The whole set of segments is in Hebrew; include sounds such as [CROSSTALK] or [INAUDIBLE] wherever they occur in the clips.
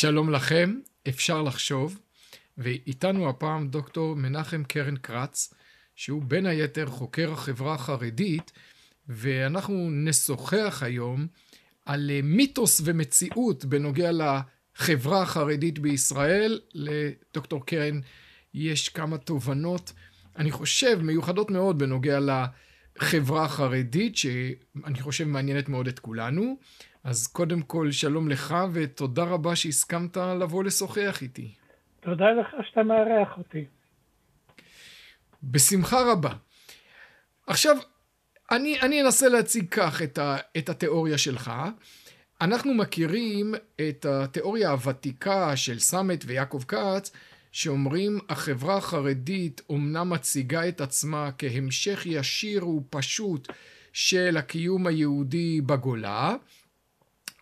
שלום לכם, אפשר לחשוב, ואיתנו הפעם דוקטור מנחם קרן קרץ, שהוא בין היתר חוקר החברה החרדית, ואנחנו נשוחח היום על מיתוס ומציאות בנוגע לחברה החרדית בישראל. לדוקטור קרן יש כמה תובנות, אני חושב, מיוחדות מאוד בנוגע לחברה החרדית, שאני חושב מעניינת מאוד את כולנו. אז קודם כל, שלום לך, ותודה רבה שהסכמת לבוא לשוחח איתי. תודה לך שאתה מארח אותי. בשמחה רבה. עכשיו, אני, אני אנסה להציג כך את, ה, את התיאוריה שלך. אנחנו מכירים את התיאוריה הוותיקה של סמט ויעקב כץ, שאומרים החברה החרדית אומנם מציגה את עצמה כהמשך ישיר ופשוט של הקיום היהודי בגולה,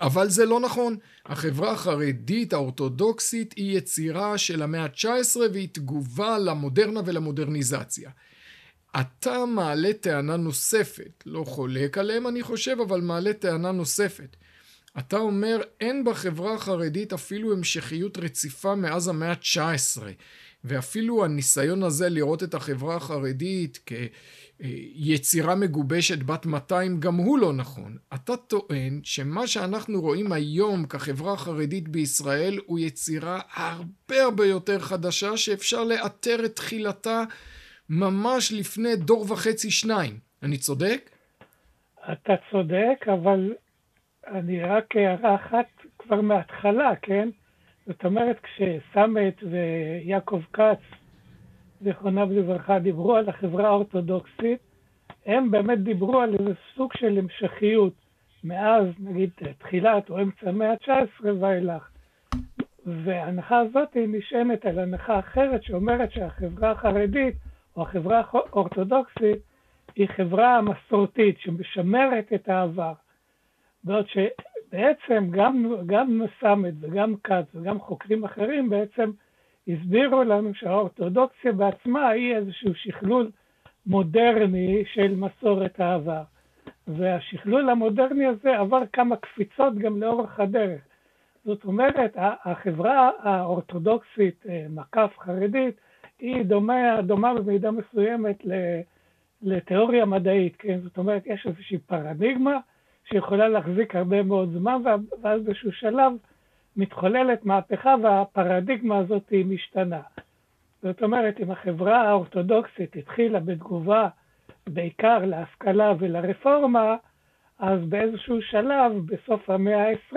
אבל זה לא נכון. החברה החרדית האורתודוקסית היא יצירה של המאה ה-19 והיא תגובה למודרנה ולמודרניזציה. אתה מעלה טענה נוספת, לא חולק עליהם אני חושב, אבל מעלה טענה נוספת. אתה אומר, אין בחברה החרדית אפילו המשכיות רציפה מאז המאה ה-19, ואפילו הניסיון הזה לראות את החברה החרדית כ... יצירה מגובשת בת 200 גם הוא לא נכון. אתה טוען שמה שאנחנו רואים היום כחברה החרדית בישראל הוא יצירה הרבה הרבה יותר חדשה שאפשר לאתר את תחילתה ממש לפני דור וחצי שניים. אני צודק? אתה צודק, אבל אני רק הערה אחת כבר מההתחלה, כן? זאת אומרת, כשסמט ויעקב כץ זיכרונם לברכה, דיברו על החברה האורתודוקסית, הם באמת דיברו על איזה סוג של המשכיות מאז, נגיד, תחילת או אמצע המאה ה-19 ואילך. וההנחה הזאת היא נשענת על הנחה אחרת שאומרת שהחברה החרדית או החברה האורתודוקסית היא חברה מסורתית שמשמרת את העבר. בעוד שבעצם גם, גם סמט וגם כץ וגם חוקרים אחרים בעצם הסבירו לנו שהאורתודוקסיה בעצמה היא איזשהו שכלול מודרני של מסורת העבר. והשכלול המודרני הזה עבר כמה קפיצות גם לאורך הדרך. זאת אומרת, החברה האורתודוקסית, אה, מקף חרדית, היא דומה, דומה במידה מסוימת לתיאוריה מדעית, כן? זאת אומרת, יש איזושהי פרדיגמה שיכולה להחזיק הרבה מאוד זמן, ואז באיזשהו שלב מתחוללת מהפכה והפרדיגמה הזאת היא משתנה. זאת אומרת, אם החברה האורתודוקסית התחילה בתגובה בעיקר להשכלה ולרפורמה, אז באיזשהו שלב, בסוף המאה ה-20,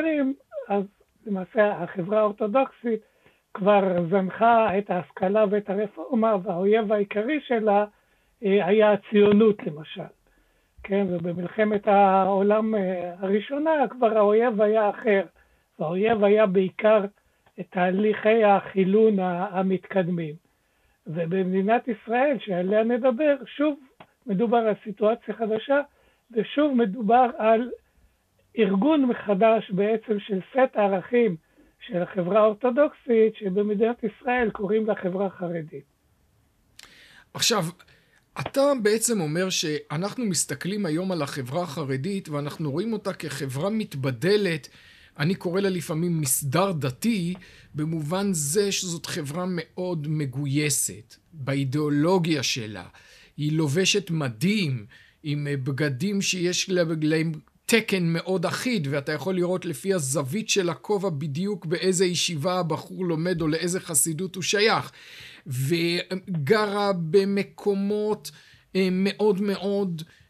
אז למעשה החברה האורתודוקסית כבר זנחה את ההשכלה ואת הרפורמה, והאויב העיקרי שלה אה, היה הציונות למשל. כן, ובמלחמת העולם אה, הראשונה כבר האויב היה אחר. והאויב היה בעיקר תהליכי החילון המתקדמים. ובמדינת ישראל, שעליה נדבר, שוב מדובר על סיטואציה חדשה, ושוב מדובר על ארגון מחדש בעצם של סט הערכים של החברה האורתודוקסית, שבמדינת ישראל קוראים לה חברה חרדית. עכשיו, אתה בעצם אומר שאנחנו מסתכלים היום על החברה החרדית ואנחנו רואים אותה כחברה מתבדלת אני קורא לה לפעמים מסדר דתי, במובן זה שזאת חברה מאוד מגויסת באידיאולוגיה שלה. היא לובשת מדים עם בגדים שיש להם תקן מאוד אחיד, ואתה יכול לראות לפי הזווית של הכובע בדיוק באיזה ישיבה הבחור לומד או לאיזה חסידות הוא שייך. וגרה במקומות אה, מאוד מאוד אה,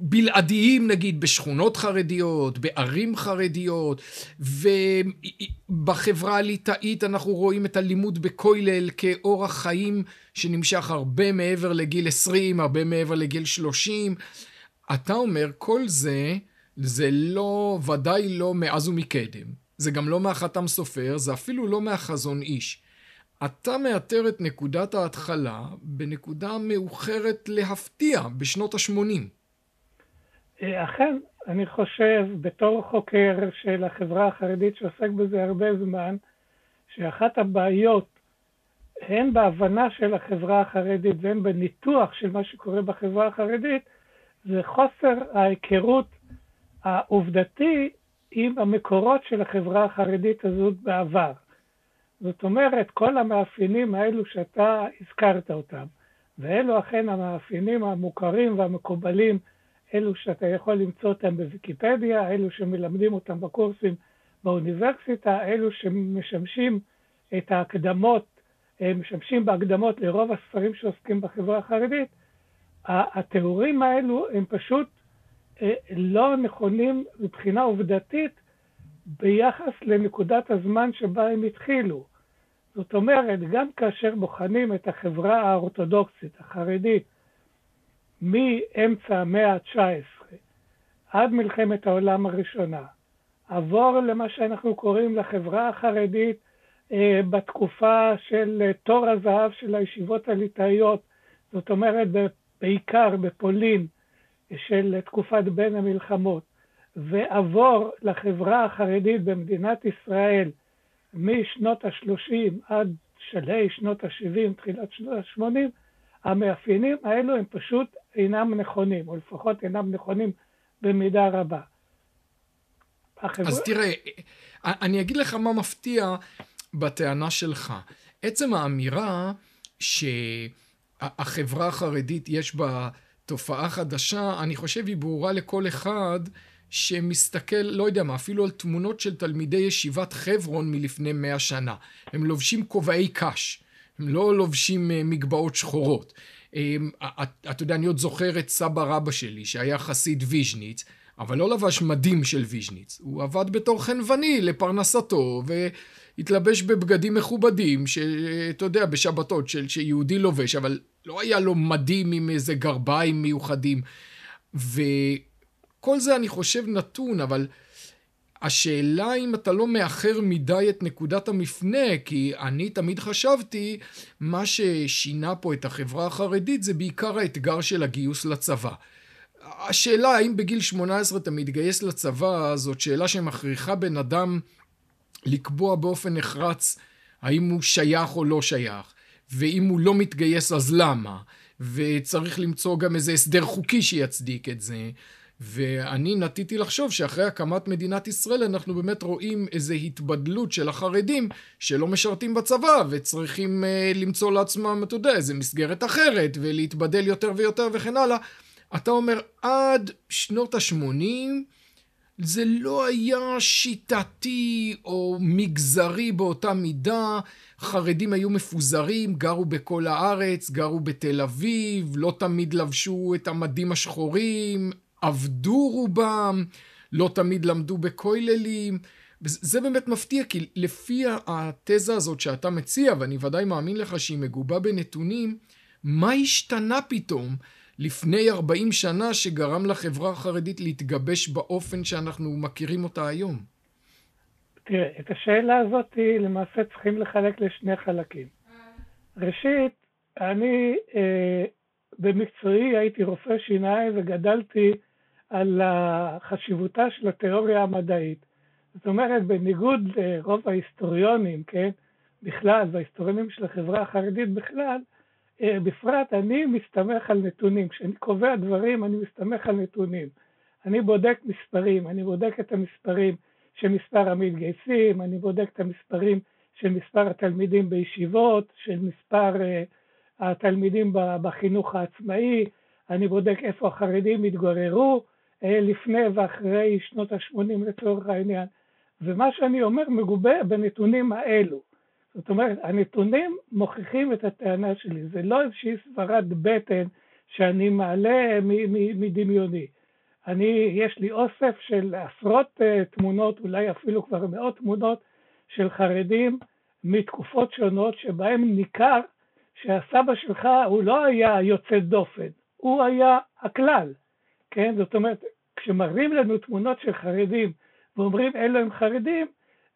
בלעדיים נגיד בשכונות חרדיות, בערים חרדיות, ובחברה הליטאית אנחנו רואים את הלימוד בכולל כאורח חיים שנמשך הרבה מעבר לגיל 20, הרבה מעבר לגיל 30. אתה אומר, כל זה, זה לא, ודאי לא מאז ומקדם. זה גם לא מהחתם סופר, זה אפילו לא מהחזון איש. אתה מאתר את נקודת ההתחלה בנקודה מאוחרת להפתיע, בשנות ה-80. אה, אכן, אני חושב, בתור חוקר של החברה החרדית שעוסק בזה הרבה זמן, שאחת הבעיות, הן בהבנה של החברה החרדית והן בניתוח של מה שקורה בחברה החרדית, זה חוסר ההיכרות העובדתי עם המקורות של החברה החרדית הזאת בעבר. זאת אומרת, כל המאפיינים האלו שאתה הזכרת אותם, ואלו אכן המאפיינים המוכרים והמקובלים, אלו שאתה יכול למצוא אותם בוויקיפדיה, אלו שמלמדים אותם בקורסים באוניברסיטה, אלו שמשמשים את ההקדמות, משמשים בהקדמות לרוב הספרים שעוסקים בחברה החרדית, התיאורים האלו הם פשוט אה, לא נכונים מבחינה עובדתית ביחס לנקודת הזמן שבה הם התחילו. זאת אומרת, גם כאשר בוחנים את החברה האורתודוקסית, החרדית, מאמצע המאה ה-19 עד מלחמת העולם הראשונה, עבור למה שאנחנו קוראים לחברה החרדית אה, בתקופה של אה, תור הזהב של הישיבות הליטאיות, זאת אומרת בעיקר בפולין של תקופת בין המלחמות, ועבור לחברה החרדית במדינת ישראל משנות ה-30 עד שלהי שנות ה-70, תחילת שנות ה-80, המאפיינים האלו הם פשוט אינם נכונים, או לפחות אינם נכונים במידה רבה. החבר... אז תראה, אני אגיד לך מה מפתיע בטענה שלך. עצם האמירה שהחברה החרדית יש בה תופעה חדשה, אני חושב היא ברורה לכל אחד שמסתכל, לא יודע מה, אפילו על תמונות של תלמידי ישיבת חברון מלפני מאה שנה. הם לובשים כובעי קש, הם לא לובשים אה, מגבעות שחורות. אתה יודע, אני עוד זוכר את סבא רבא שלי, שהיה חסיד ויז'ניץ, אבל לא לבש מדים של ויז'ניץ. הוא עבד בתור חנווני לפרנסתו, והתלבש בבגדים מכובדים, שאתה יודע, בשבתות, של, שיהודי לובש, אבל לא היה לו מדים עם איזה גרביים מיוחדים. וכל זה אני חושב נתון, אבל השאלה אם אתה לא מאחר מדי את נקודת המפנה, כי אני תמיד חשבתי, מה ששינה פה את החברה החרדית זה בעיקר האתגר של הגיוס לצבא. השאלה האם בגיל 18 אתה מתגייס לצבא, זאת שאלה שמכריחה בן אדם לקבוע באופן נחרץ האם הוא שייך או לא שייך, ואם הוא לא מתגייס אז למה, וצריך למצוא גם איזה הסדר חוקי שיצדיק את זה. ואני נטיתי לחשוב שאחרי הקמת מדינת ישראל אנחנו באמת רואים איזו התבדלות של החרדים שלא משרתים בצבא וצריכים uh, למצוא לעצמם, אתה יודע, איזה מסגרת אחרת ולהתבדל יותר ויותר וכן הלאה. אתה אומר, עד שנות ה-80 זה לא היה שיטתי או מגזרי באותה מידה, חרדים היו מפוזרים, גרו בכל הארץ, גרו בתל אביב, לא תמיד לבשו את המדים השחורים, עבדו רובם, לא תמיד למדו בכוללים. זה באמת מפתיע, כי לפי התזה הזאת שאתה מציע, ואני ודאי מאמין לך שהיא מגובה בנתונים, מה השתנה פתאום לפני 40 שנה שגרם לחברה החרדית להתגבש באופן שאנחנו מכירים אותה היום? תראה, את השאלה הזאת למעשה צריכים לחלק לשני חלקים. ראשית, אני אה, במקצועי הייתי רופא שיניים וגדלתי על חשיבותה של התיאוריה המדעית. זאת אומרת, בניגוד לרוב ההיסטוריונים, כן, בכלל, וההיסטוריונים של החברה החרדית בכלל, אה, בפרט אני מסתמך על נתונים. כשאני קובע דברים, אני מסתמך על נתונים. אני בודק מספרים, אני בודק את המספרים של מספר המתגייסים, אני בודק את המספרים של מספר התלמידים בישיבות, של מספר uh, התלמידים בחינוך העצמאי, אני בודק איפה החרדים התגוררו, לפני ואחרי שנות ה-80 לצורך העניין. ומה שאני אומר מגובה בנתונים האלו. זאת אומרת, הנתונים מוכיחים את הטענה שלי, זה לא איזושהי סברת בטן שאני מעלה מדמיוני. אני, יש לי אוסף של עשרות uh, תמונות, אולי אפילו כבר מאות תמונות של חרדים מתקופות שונות שבהם ניכר שהסבא שלך הוא לא היה יוצא דופן, הוא היה הכלל. כן? זאת אומרת, כשמראים לנו תמונות של חרדים ואומרים אלו הם חרדים,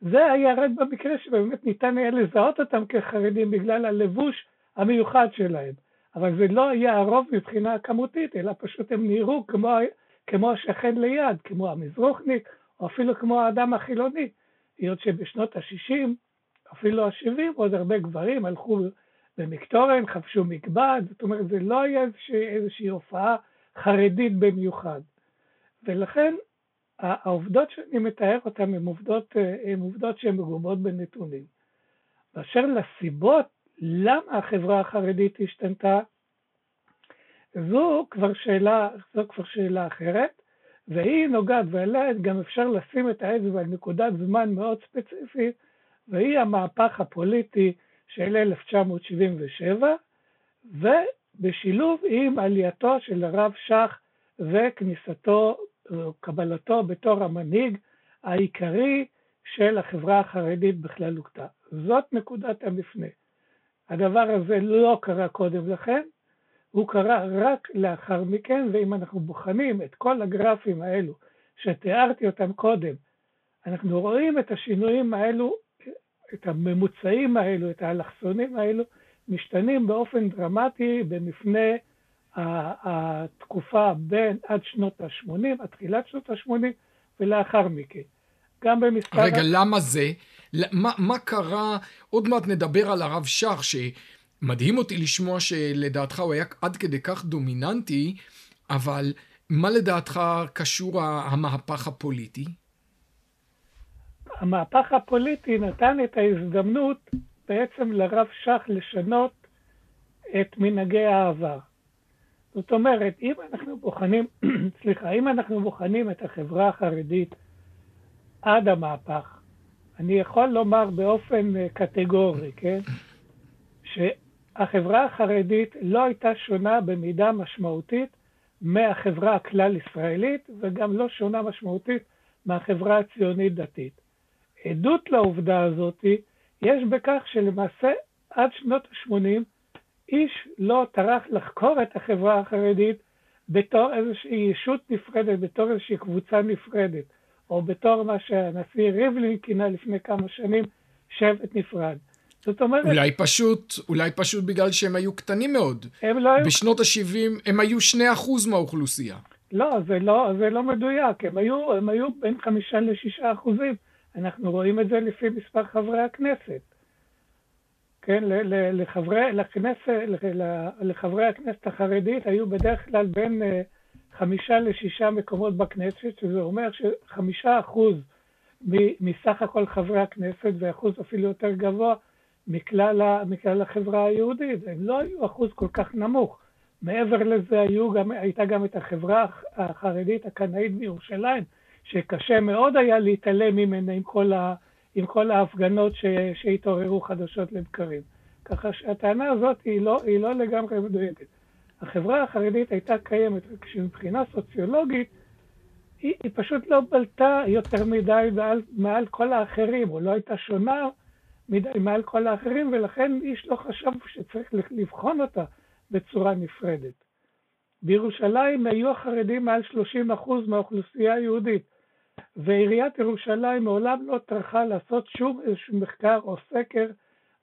זה היה רק במקרה שבאמת ניתן היה לזהות אותם כחרדים בגלל הלבוש המיוחד שלהם. אבל זה לא היה הרוב מבחינה כמותית, אלא פשוט הם נראו כמו, כמו השכן ליד, כמו המזרוחניק, או אפילו כמו האדם החילוני. היות שבשנות ה-60, אפילו ה-70, עוד הרבה גברים הלכו במקטורן, חבשו מקבד, זאת אומרת, זה לא היה איזושהי, איזושהי הופעה חרדית במיוחד. ולכן העובדות שאני מתאר אותן הן עובדות, הן עובדות שהן מגומות בנתונים. באשר לסיבות למה החברה החרדית השתנתה, זו כבר שאלה, זו כבר שאלה אחרת, והיא נוגעת, ועליה גם אפשר לשים את האצבע על נקודת זמן מאוד ספציפית, והיא המהפך הפוליטי של 1977, ובשילוב עם עלייתו של הרב שך וכניסתו, קבלתו בתור המנהיג העיקרי של החברה החרדית בכללותה. זאת נקודת המפנה. הדבר הזה לא קרה קודם לכן, הוא קרה רק לאחר מכן, ואם אנחנו בוחנים את כל הגרפים האלו שתיארתי אותם קודם, אנחנו רואים את השינויים האלו, את הממוצעים האלו, את האלכסונים האלו, משתנים באופן דרמטי במפנה התקופה בין עד שנות ה-80, עד תחילת שנות ה-80 ולאחר מכן. גם במספר... רגע, למה זה? מה, מה קרה? עוד מעט נדבר על הרב שך, שמדהים אותי לשמוע שלדעתך הוא היה עד כדי כך דומיננטי, אבל מה לדעתך קשור המהפך הפוליטי? המהפך הפוליטי נתן את ההזדמנות בעצם לרב שך לשנות את מנהגי העבר. זאת אומרת, אם אנחנו בוחנים, [CLEARS THROAT] סליחה, אם אנחנו בוחנים את החברה החרדית עד המהפך, אני יכול לומר באופן אה, קטגורי, כן, שהחברה החרדית לא הייתה שונה במידה משמעותית מהחברה הכלל-ישראלית, וגם לא שונה משמעותית מהחברה הציונית-דתית. עדות לעובדה הזאת יש בכך שלמעשה עד שנות ה-80 איש לא טרח לחקור את החברה החרדית בתור איזושהי ישות נפרדת, בתור איזושהי קבוצה נפרדת. או בתור מה שהנשיא ריבלין כינה לפני כמה שנים שבט נפרד. זאת אומרת... אולי פשוט, אולי פשוט בגלל שהם היו קטנים מאוד. הם לא היו... בשנות ה-70 הם היו 2% מהאוכלוסייה. לא, זה לא, זה לא מדויק, הם היו, הם היו בין 5 ל-6 אחוזים. אנחנו רואים את זה לפי מספר חברי הכנסת. כן, לחברי, לכנסת, לחברי הכנסת החרדית היו בדרך כלל בין חמישה לשישה מקומות בכנסת, שזה אומר שחמישה אחוז מסך הכל חברי הכנסת ואחוז אפילו יותר גבוה מכלל, מכלל החברה היהודית. הם לא היו אחוז כל כך נמוך. מעבר לזה היו גם, הייתה גם את החברה החרדית הקנאית בירושלים, שקשה מאוד היה להתעלם ממנה עם כל, ה, עם כל ההפגנות שהתעוררו חדשות לבקרים. ככה שהטענה הזאת היא לא, היא לא לגמרי מדויקת. החברה החרדית הייתה קיימת, וכשמבחינה סוציולוגית היא, היא פשוט לא בלטה יותר מדי מעל, מעל כל האחרים, או לא הייתה שונה מדי מעל כל האחרים, ולכן איש לא חשב שצריך לבחון אותה בצורה נפרדת. בירושלים היו החרדים מעל 30% מהאוכלוסייה היהודית, ועיריית ירושלים מעולם לא טרחה לעשות שום איזשהו מחקר או סקר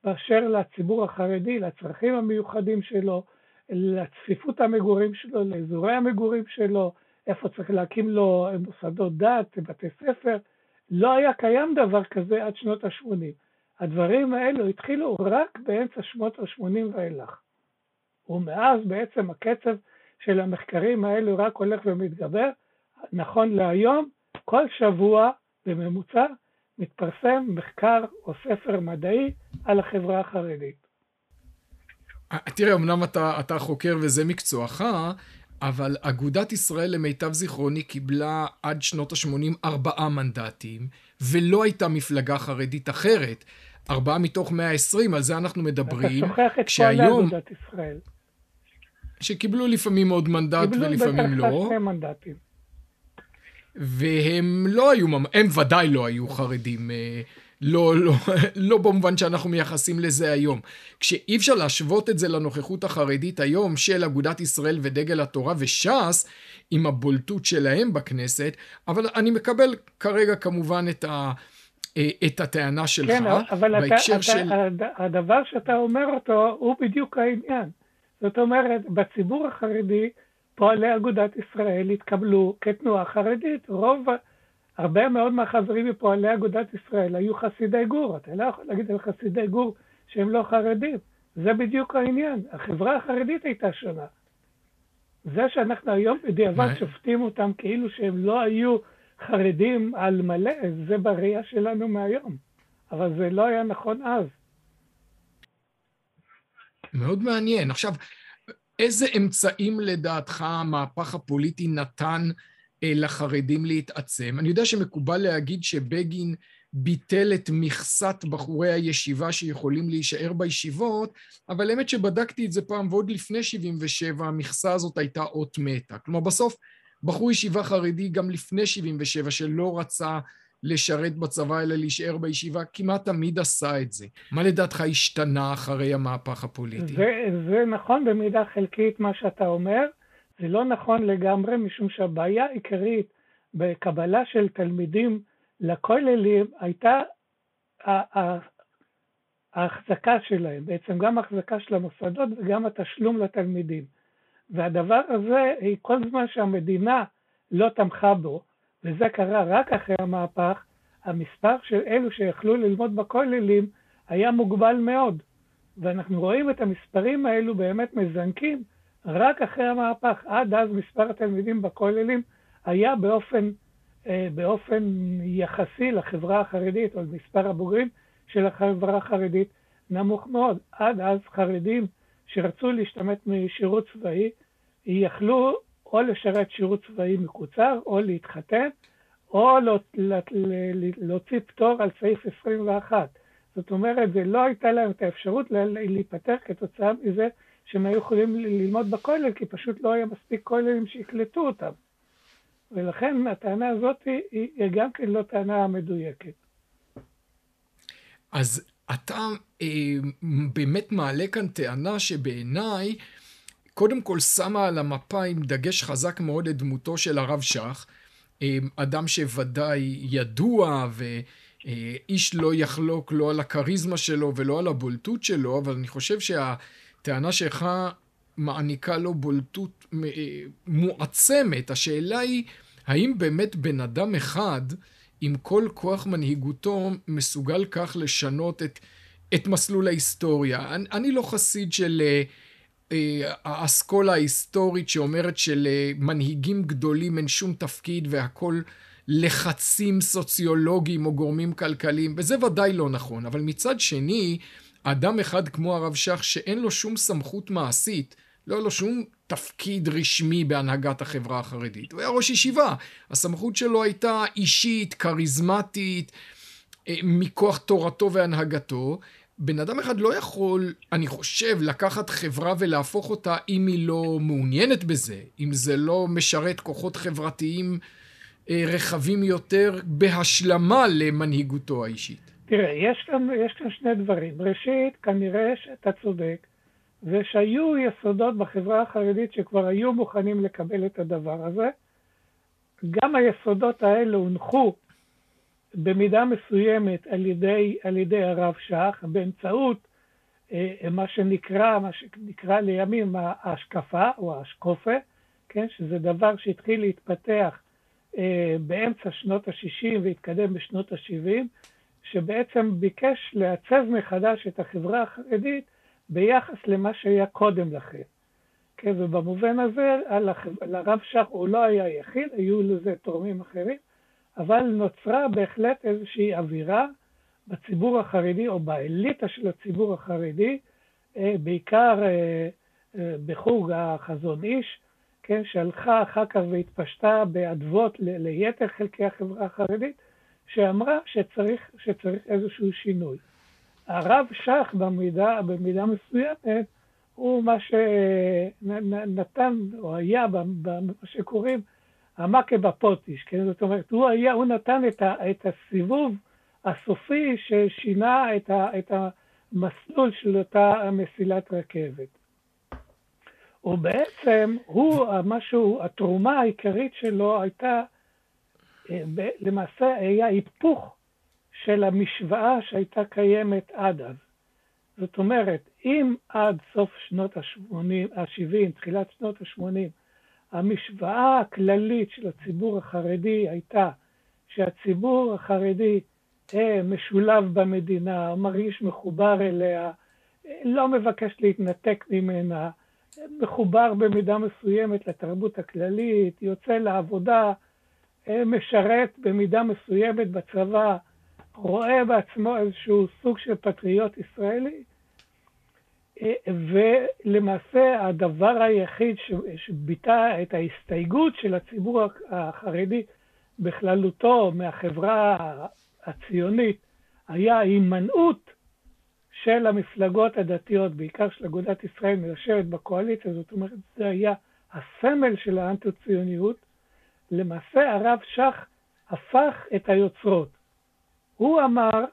באשר לציבור החרדי, לצרכים המיוחדים שלו, לצפיפות המגורים שלו, לאזורי המגורים שלו, איפה צריך להקים לו מוסדות דת, בתי ספר. לא היה קיים דבר כזה עד שנות ה-80. הדברים האלו התחילו רק באמצע שנות ה-80 ואילך. ומאז בעצם הקצב של המחקרים האלו רק הולך ומתגבר. נכון להיום, כל שבוע בממוצע מתפרסם מחקר או ספר מדעי על החברה החרדית. תראה, אמנם אתה, אתה חוקר וזה מקצועך, אבל אגודת ישראל למיטב זיכרוני קיבלה עד שנות ה-80 ארבעה מנדטים, ולא הייתה מפלגה חרדית אחרת. ארבעה מתוך 120, על זה אנחנו מדברים. אתה שוכח את שהיום... כל אגודת ישראל. שקיבלו לפעמים עוד מנדט ולפעמים לא. קיבלו בטח שני מנדטים. והם לא היו, הם ודאי לא היו חרדים. אה, לא, לא, [LAUGHS] לא במובן שאנחנו מייחסים לזה היום. כשאי אפשר להשוות את זה לנוכחות החרדית היום של אגודת ישראל ודגל התורה וש"ס, עם הבולטות שלהם בכנסת, אבל אני מקבל כרגע כמובן את, ה, אה, את הטענה שלך, כן, אבל בהקשר אתה, של... אתה, הדבר שאתה אומר אותו הוא בדיוק העניין. זאת אומרת, בציבור החרדי, פועלי אגודת ישראל התקבלו כתנועה חרדית. רוב... הרבה מאוד מהחברים בפועלי אגודת ישראל היו חסידי גור. אתה לא יכול להגיד על חסידי גור שהם לא חרדים. זה בדיוק העניין. החברה החרדית הייתה שונה. זה שאנחנו היום בדיעבד שופטים אותם כאילו שהם לא היו חרדים על מלא, זה בראייה שלנו מהיום, אבל זה לא היה נכון אז. מאוד מעניין. עכשיו, איזה אמצעים לדעתך המהפך הפוליטי נתן אה, לחרדים להתעצם? אני יודע שמקובל להגיד שבגין ביטל את מכסת בחורי הישיבה שיכולים להישאר בישיבות, אבל האמת שבדקתי את זה פעם, ועוד לפני 77' המכסה הזאת הייתה אות מתה. כלומר, בסוף בחור ישיבה חרדי גם לפני 77' שלא רצה לשרת בצבא אלא להישאר בישיבה, כמעט תמיד עשה את זה. מה לדעתך השתנה אחרי המהפך הפוליטי? זה, זה נכון במידה חלקית מה שאתה אומר, זה לא נכון לגמרי, משום שהבעיה העיקרית בקבלה של תלמידים לכוללים הייתה ההחזקה שלהם, בעצם גם ההחזקה של המוסדות וגם התשלום לתלמידים. והדבר הזה, כל זמן שהמדינה לא תמכה בו, וזה קרה רק אחרי המהפך, המספר של אלו שיכלו ללמוד בכוללים היה מוגבל מאוד. ואנחנו רואים את המספרים האלו באמת מזנקים רק אחרי המהפך. עד אז מספר התלמידים בכוללים היה באופן, אה, באופן יחסי לחברה החרדית, או למספר הבוגרים של החברה החרדית, נמוך מאוד. עד אז חרדים שרצו להשתמט משירות צבאי, יכלו או לשרת שירות צבאי מקוצר, או להתחתן, או להוציא פטור על סעיף 21. זאת אומרת, זה לא הייתה להם את האפשרות להיפטר כתוצאה מזה שהם היו יכולים ללמוד בכולל, כי פשוט לא היה מספיק כוללים שיקלטו אותם. ולכן הטענה הזאת היא, היא גם כן לא טענה מדויקת. אז אתה אה, באמת מעלה כאן טענה שבעיניי קודם כל שמה על המפה עם דגש חזק מאוד את דמותו של הרב שך, אה, אדם שוודאי ידוע ואיש לא יחלוק לא על הכריזמה שלו ולא על הבולטות שלו, אבל אני חושב שהטענה שלך מעניקה לו בולטות אה, מועצמת. השאלה היא, האם באמת בן אדם אחד, עם כל כוח מנהיגותו, מסוגל כך לשנות את, את מסלול ההיסטוריה? אני, אני לא חסיד של... Uh, האסכולה ההיסטורית שאומרת שלמנהיגים גדולים אין שום תפקיד והכל לחצים סוציולוגיים או גורמים כלכליים, וזה ודאי לא נכון. אבל מצד שני, אדם אחד כמו הרב שך שאין לו שום סמכות מעשית, לא היה לו שום תפקיד רשמי בהנהגת החברה החרדית. הוא היה ראש ישיבה. הסמכות שלו הייתה אישית, כריזמטית, אה, מכוח תורתו והנהגתו, בן אדם אחד לא יכול, אני חושב, לקחת חברה ולהפוך אותה אם היא לא מעוניינת בזה, אם זה לא משרת כוחות חברתיים אה, רחבים יותר בהשלמה למנהיגותו האישית. תראה, יש כאן, יש כאן שני דברים. ראשית, כנראה שאתה צודק, ושהיו יסודות בחברה החרדית שכבר היו מוכנים לקבל את הדבר הזה. גם היסודות האלה הונחו במידה מסוימת על ידי, על ידי הרב שך באמצעות אה, מה שנקרא, מה שנקרא לימים ההשקפה או האשקופה, כן, שזה דבר שהתחיל להתפתח אה, באמצע שנות ה-60 והתקדם בשנות ה-70, שבעצם ביקש לעצב מחדש את החברה החרדית ביחס למה שהיה קודם לכן. כן, ובמובן הזה, על הרב שך הוא לא היה יחיד, היו לזה תורמים אחרים, אבל נוצרה בהחלט איזושהי אווירה בציבור החרדי או באליטה של הציבור החרדי, אה, בעיקר אה, אה, בחוג החזון איש, כן, שהלכה אחר כך והתפשטה באדוות ליתר חלקי החברה החרדית, שאמרה שצריך, שצריך איזשהו שינוי. הרב שך במידה, במידה מסוימת הוא מה שנתן או היה במה שקוראים המכה בפוטיש, כן? זאת אומרת, הוא, היה, הוא נתן את, ה, את הסיבוב הסופי ששינה את, ה, את המסלול של אותה מסילת רכבת. ובעצם הוא, משהו, התרומה העיקרית שלו הייתה, אה, למעשה היה היפוך של המשוואה שהייתה קיימת עד אז. זאת אומרת, אם עד סוף שנות ה-80, ה-70, תחילת שנות ה-80, המשוואה הכללית של הציבור החרדי הייתה שהציבור החרדי אה, משולב במדינה, מרגיש מחובר אליה, לא מבקש להתנתק ממנה, מחובר במידה מסוימת לתרבות הכללית, יוצא לעבודה, משרת במידה מסוימת בצבא, רואה בעצמו איזשהו סוג של פטריוט ישראלי, ולמעשה הדבר היחיד שביטא את ההסתייגות של הציבור החרדי בכללותו מהחברה הציונית היה הימנעות של המפלגות הדתיות, בעיקר של אגודת ישראל, מלשבת בקואליציה, זאת אומרת, זה היה הסמל של האנטי-ציוניות. למעשה הרב שך הפך את היוצרות. הוא אמר,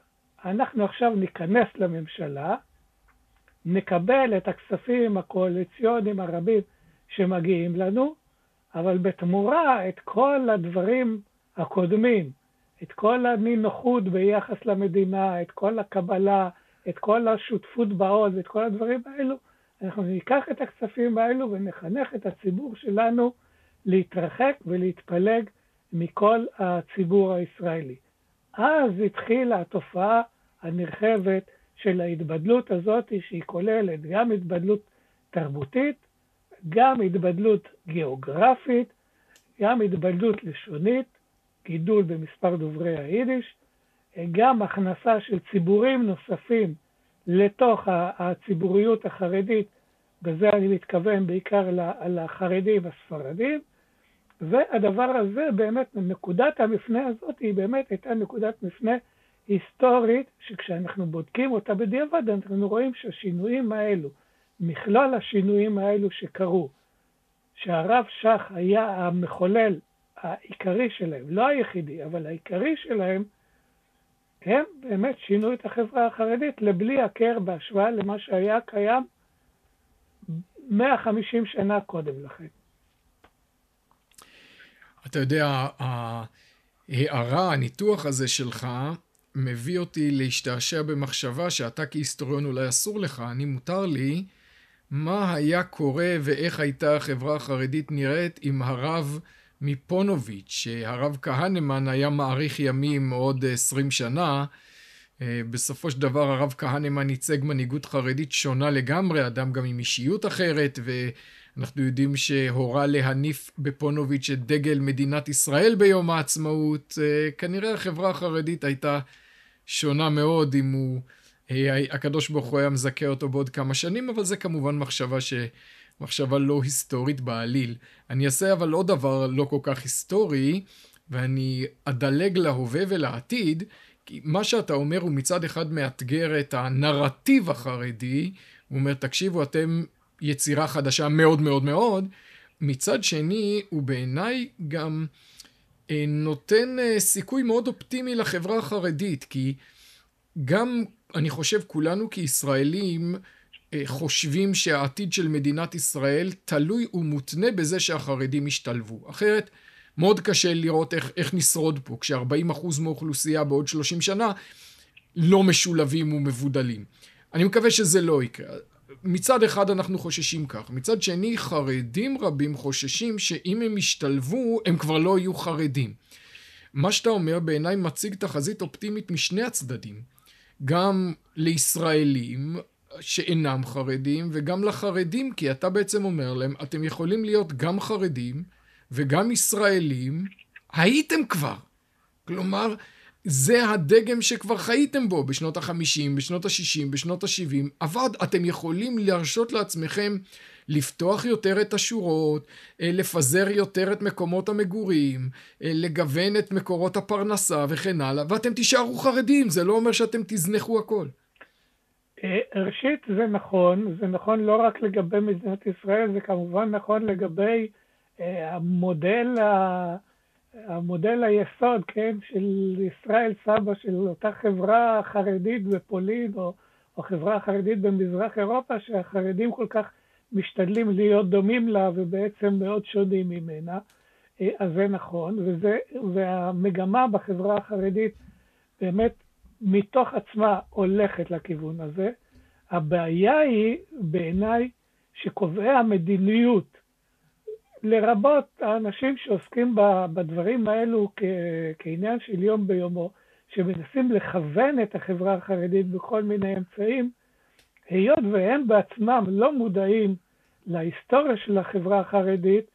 אנחנו עכשיו ניכנס לממשלה, נקבל את הכספים הקואליציוניים הרבים שמגיעים לנו, אבל בתמורה את כל הדברים הקודמים, את כל הנינוחות ביחס למדינה, את כל הקבלה, את כל השותפות בעוז, את כל הדברים האלו, אנחנו ניקח את הכספים האלו ונחנך את הציבור שלנו להתרחק ולהתפלג מכל הציבור הישראלי. אז התחילה התופעה הנרחבת של ההתבדלות הזאת, שהיא כוללת גם התבדלות תרבותית, גם התבדלות גיאוגרפית, גם התבדלות לשונית, גידול במספר דוברי היידיש, גם הכנסה של ציבורים נוספים לתוך הציבוריות החרדית, בזה אני מתכוון בעיקר לחרדים הספרדים, והדבר הזה באמת, נקודת המפנה הזאת היא באמת הייתה נקודת מפנה היסטורית, שכשאנחנו בודקים אותה בדיעבד, אנחנו רואים שהשינויים האלו, מכלול השינויים האלו שקרו, שהרב שך היה המחולל העיקרי שלהם, לא היחידי, אבל העיקרי שלהם, הם באמת שינו את החברה החרדית לבלי הכר בהשוואה למה שהיה קיים 150 שנה קודם לכן. אתה יודע, ההערה, הניתוח הזה שלך, מביא אותי להשתעשע במחשבה שאתה כהיסטוריון אולי אסור לך, אני מותר לי, מה היה קורה ואיך הייתה החברה החרדית נראית אם הרב מפונוביץ', שהרב כהנמן היה מאריך ימים עוד עשרים שנה, אה, בסופו של דבר הרב כהנמן ייצג מנהיגות חרדית שונה לגמרי, אדם גם עם אישיות אחרת, ואנחנו יודעים שהורה להניף בפונוביץ' את דגל מדינת ישראל ביום העצמאות. אה, כנראה החברה החרדית הייתה שונה מאוד אם הוא, אה, הקדוש ברוך הוא היה מזכה אותו בעוד כמה שנים, אבל זה כמובן מחשבה ש... מחשבה לא היסטורית בעליל. אני אעשה אבל עוד דבר לא כל כך היסטורי, ואני אדלג להווה ולעתיד, כי מה שאתה אומר הוא מצד אחד מאתגר את הנרטיב החרדי, הוא אומר, תקשיבו, אתם יצירה חדשה מאוד מאוד מאוד, מצד שני, הוא בעיניי גם נותן אה, סיכוי מאוד אופטימי לחברה החרדית, כי גם, אני חושב, כולנו כישראלים, אה, חושבים שהעתיד של מדינת ישראל תלוי ומותנה בזה שהחרדים ישתלבו. אחרת, מאוד קשה לראות איך, איך נשרוד פה, כש-40% מהאוכלוסייה בעוד 30 שנה לא משולבים ומבודלים. אני מקווה שזה לא יקרה. מצד אחד אנחנו חוששים כך, מצד שני חרדים רבים חוששים שאם הם ישתלבו הם כבר לא יהיו חרדים. מה שאתה אומר בעיניי מציג תחזית אופטימית משני הצדדים. גם לישראלים שאינם חרדים וגם לחרדים, כי אתה בעצם אומר להם, אתם יכולים להיות גם חרדים וגם ישראלים, הייתם כבר. כלומר, זה הדגם שכבר חייתם בו בשנות החמישים, בשנות השישים, בשנות השבעים, עבד. אתם יכולים להרשות לעצמכם לפתוח יותר את השורות, אה, לפזר יותר את מקומות המגורים, אה, לגוון את מקורות הפרנסה וכן הלאה, ואתם תישארו חרדים, זה לא אומר שאתם תזנחו הכל. אה, ראשית, זה נכון, זה נכון לא רק לגבי מדינת ישראל, זה כמובן נכון לגבי המודל, המודל היסוד, כן, של ישראל סבא, של אותה חברה חרדית בפולין, או, או חברה חרדית במזרח אירופה, שהחרדים כל כך משתדלים להיות דומים לה ובעצם מאוד שונים ממנה. אה, אז זה נכון, וזה, והמגמה בחברה החרדית באמת מתוך עצמה הולכת לכיוון הזה. הבעיה היא בעיניי שקובעי המדיניות, לרבות האנשים שעוסקים בדברים האלו כעניין של יום ביומו, שמנסים לכוון את החברה החרדית בכל מיני אמצעים, היות והם בעצמם לא מודעים להיסטוריה של החברה החרדית,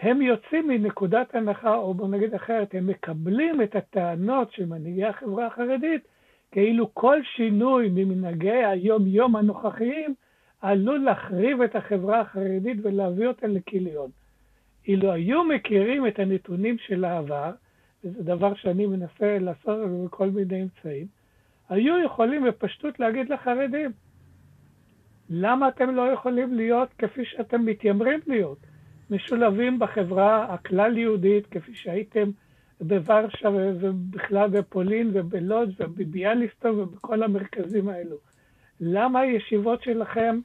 הם יוצאים מנקודת הנחה, או בוא נגיד אחרת, הם מקבלים את הטענות של מנהיגי החברה החרדית, כאילו כל שינוי ממנהגי היום-יום הנוכחיים עלול להחריב את החברה החרדית ולהביא אותה לכיליון. אילו היו מכירים את הנתונים של העבר, וזה דבר שאני מנסה לעשות בכל מיני אמצעים, היו יכולים בפשטות להגיד לחרדים, למה אתם לא יכולים להיות כפי שאתם מתיימרים להיות, משולבים בחברה הכלל-יהודית, כפי שהייתם בוורשה ובכלל בפולין ובלודז' ובביאליסטו ובכל המרכזים האלו. למה הישיבות שלכם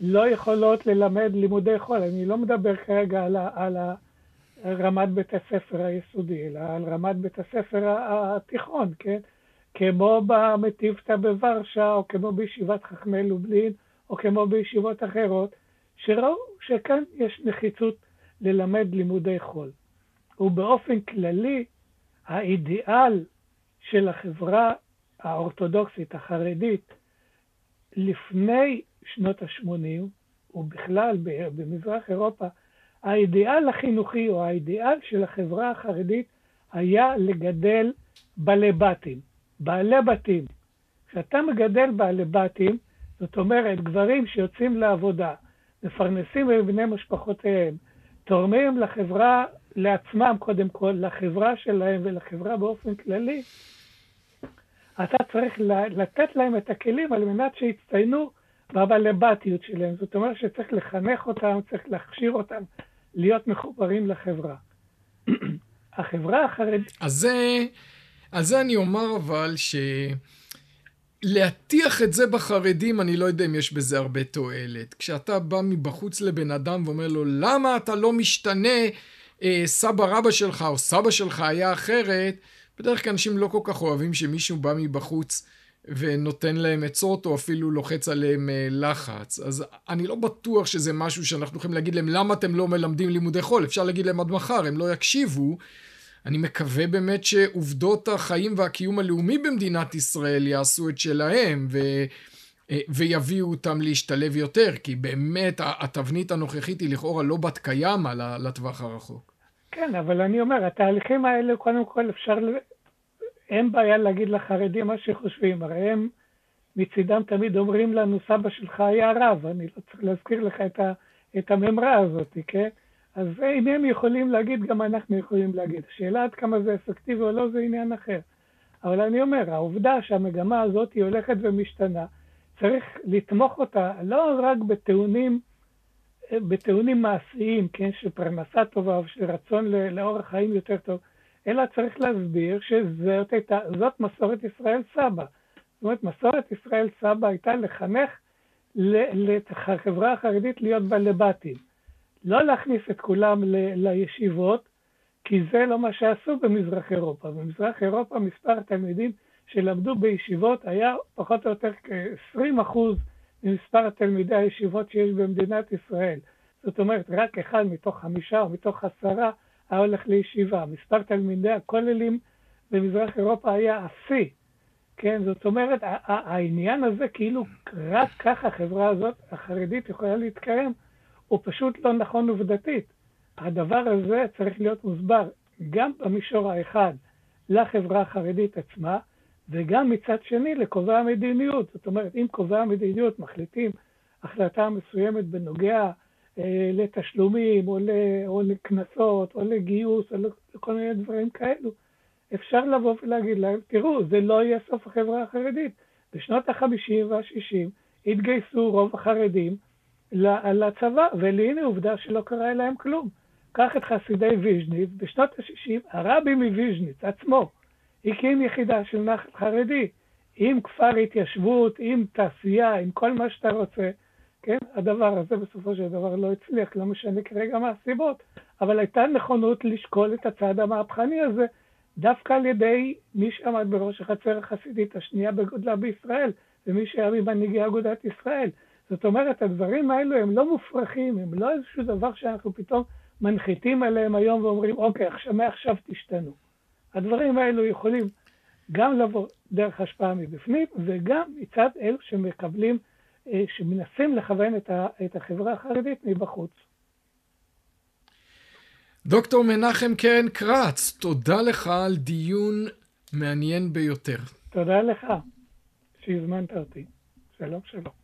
לא יכולות ללמד לימודי חול? אני לא מדבר כרגע על, ה, על ה, רמת בית הספר היסודי, אלא על רמת בית הספר התיכון, כן? כמו במטיבתא בוורשה, או כמו בישיבת חכמי לובלין, או כמו בישיבות אחרות, שראו שכאן יש נחיצות ללמד לימודי חול. ובאופן כללי, האידיאל של החברה האורתודוקסית, החרדית, לפני שנות ה-80, ובכלל במזרח אירופה, האידיאל החינוכי או האידיאל של החברה החרדית היה לגדל בעלי בתים, בעלי בתים. כשאתה מגדל בעלי בתים, זאת אומרת, גברים שיוצאים לעבודה, מפרנסים את בני משפחותיהם, תורמים לחברה, לעצמם קודם כל, לחברה שלהם ולחברה באופן כללי, אתה צריך לתת להם את הכלים על מנת שיצטיינו בבעלבתיות שלהם. זאת אומרת שצריך לחנך אותם, צריך להכשיר אותם להיות מחוברים לחברה. [CLEARS THROAT] החברה החרדית... אז זה, אז זה אני אומר אבל ש... להטיח את זה בחרדים, אני לא יודע אם יש בזה הרבה תועלת. כשאתה בא מבחוץ לבן אדם ואומר לו, למה אתה לא משתנה, אה, סבא רבא שלך או סבא שלך היה אחרת, בדרך כלל אנשים לא כל כך אוהבים שמישהו בא מבחוץ ונותן להם עצות, או אפילו לוחץ עליהם אה, לחץ. אז אני לא בטוח שזה משהו שאנחנו יכולים להגיד להם, למה אתם לא מלמדים לימודי חול? אפשר להגיד להם עד מחר, הם לא יקשיבו. אני מקווה באמת שעובדות החיים והקיום הלאומי במדינת ישראל יעשו את שלהם, ו... אה, ויביאו אותם להשתלב יותר, כי באמת התבנית הנוכחית היא לכאורה לא בת קיימא לטווח הרחוק. כן, אבל אני אומר, התהליכים האלה, קודם כל אפשר, אין בעיה להגיד לחרדים מה שחושבים, הרי הם מצידם תמיד אומרים לנו, סבא שלך היה רב, אני לא צריך להזכיר לך את, ה, את הממרה הזאת, כן? אז אם הם יכולים להגיד, גם אנחנו יכולים להגיד. השאלה עד כמה זה אפקטיבי או לא, זה עניין אחר. אבל אני אומר, העובדה שהמגמה הזאת היא הולכת ומשתנה, צריך לתמוך אותה לא רק בטיעונים, בטיעונים מעשיים, כן, של פרנסה טובה ושל רצון לאורח חיים יותר טוב, אלא צריך להסביר שזאת הייתה, זאת מסורת ישראל סבא. זאת אומרת, מסורת ישראל סבא הייתה לחנך את החברה החרדית להיות בעלי בתים. לא להכניס את כולם ל- לישיבות, כי זה לא מה שעשו במזרח אירופה. במזרח אירופה מספר התלמידים שלמדו בישיבות היה פחות או יותר כ-20% ממספר תלמידי הישיבות שיש במדינת ישראל. זאת אומרת, רק אחד מתוך חמישה או מתוך עשרה היה הולך לישיבה. מספר תלמידי הכוללים במזרח אירופה היה אפסי. כן, זאת אומרת, העניין הזה, כאילו רק ככה החברה הזאת, החרדית, יכולה להתקיים, הוא פשוט לא נכון עובדתית. הדבר הזה צריך להיות מוסבר גם במישור האחד לחברה החרדית עצמה, וגם מצד שני לקובעי המדיניות. זאת אומרת, אם קובעי המדיניות מחליטים החלטה מסוימת בנוגע לתשלומים, או, לקנסות, או לגיוס, או לכל מיני דברים כאלו, אפשר לבוא ולהגיד להם, תראו, זה לא יהיה סוף החברה החרדית. בשנות ה-50 וה-60 התגייסו רוב החרדים לצבא, והנה עובדה שלא קרה להם כלום. קח את חסידי ויז'ניץ, בשנות ה-60 הרבי מוויז'ניץ עצמו הקים יחידה של נחל חרדי, עם כפר התיישבות, עם תעשייה, עם כל מה שאתה רוצה, כן? הדבר הזה בסופו של דבר לא הצליח, לא משנה כרגע מה הסיבות, אבל הייתה נכונות לשקול את הצעד המהפכני הזה, דווקא על ידי מי שעמד בראש החצר החסידית השנייה בגודלה בישראל, ומי שהיה ממנהיגי אגודת ישראל. זאת אומרת, הדברים האלו הם לא מופרכים, הם לא איזשהו דבר שאנחנו פתאום מנחיתים עליהם היום ואומרים, אוקיי, עכשיו, מעכשיו תשתנו. הדברים האלו יכולים גם לבוא דרך השפעה מבפנים, וגם מצד אלו שמקבלים, שמנסים לכוון את החברה החרדית מבחוץ. דוקטור מנחם קרן קרץ, תודה לך על דיון מעניין ביותר. תודה לך שהזמנת אותי. שלום שלום.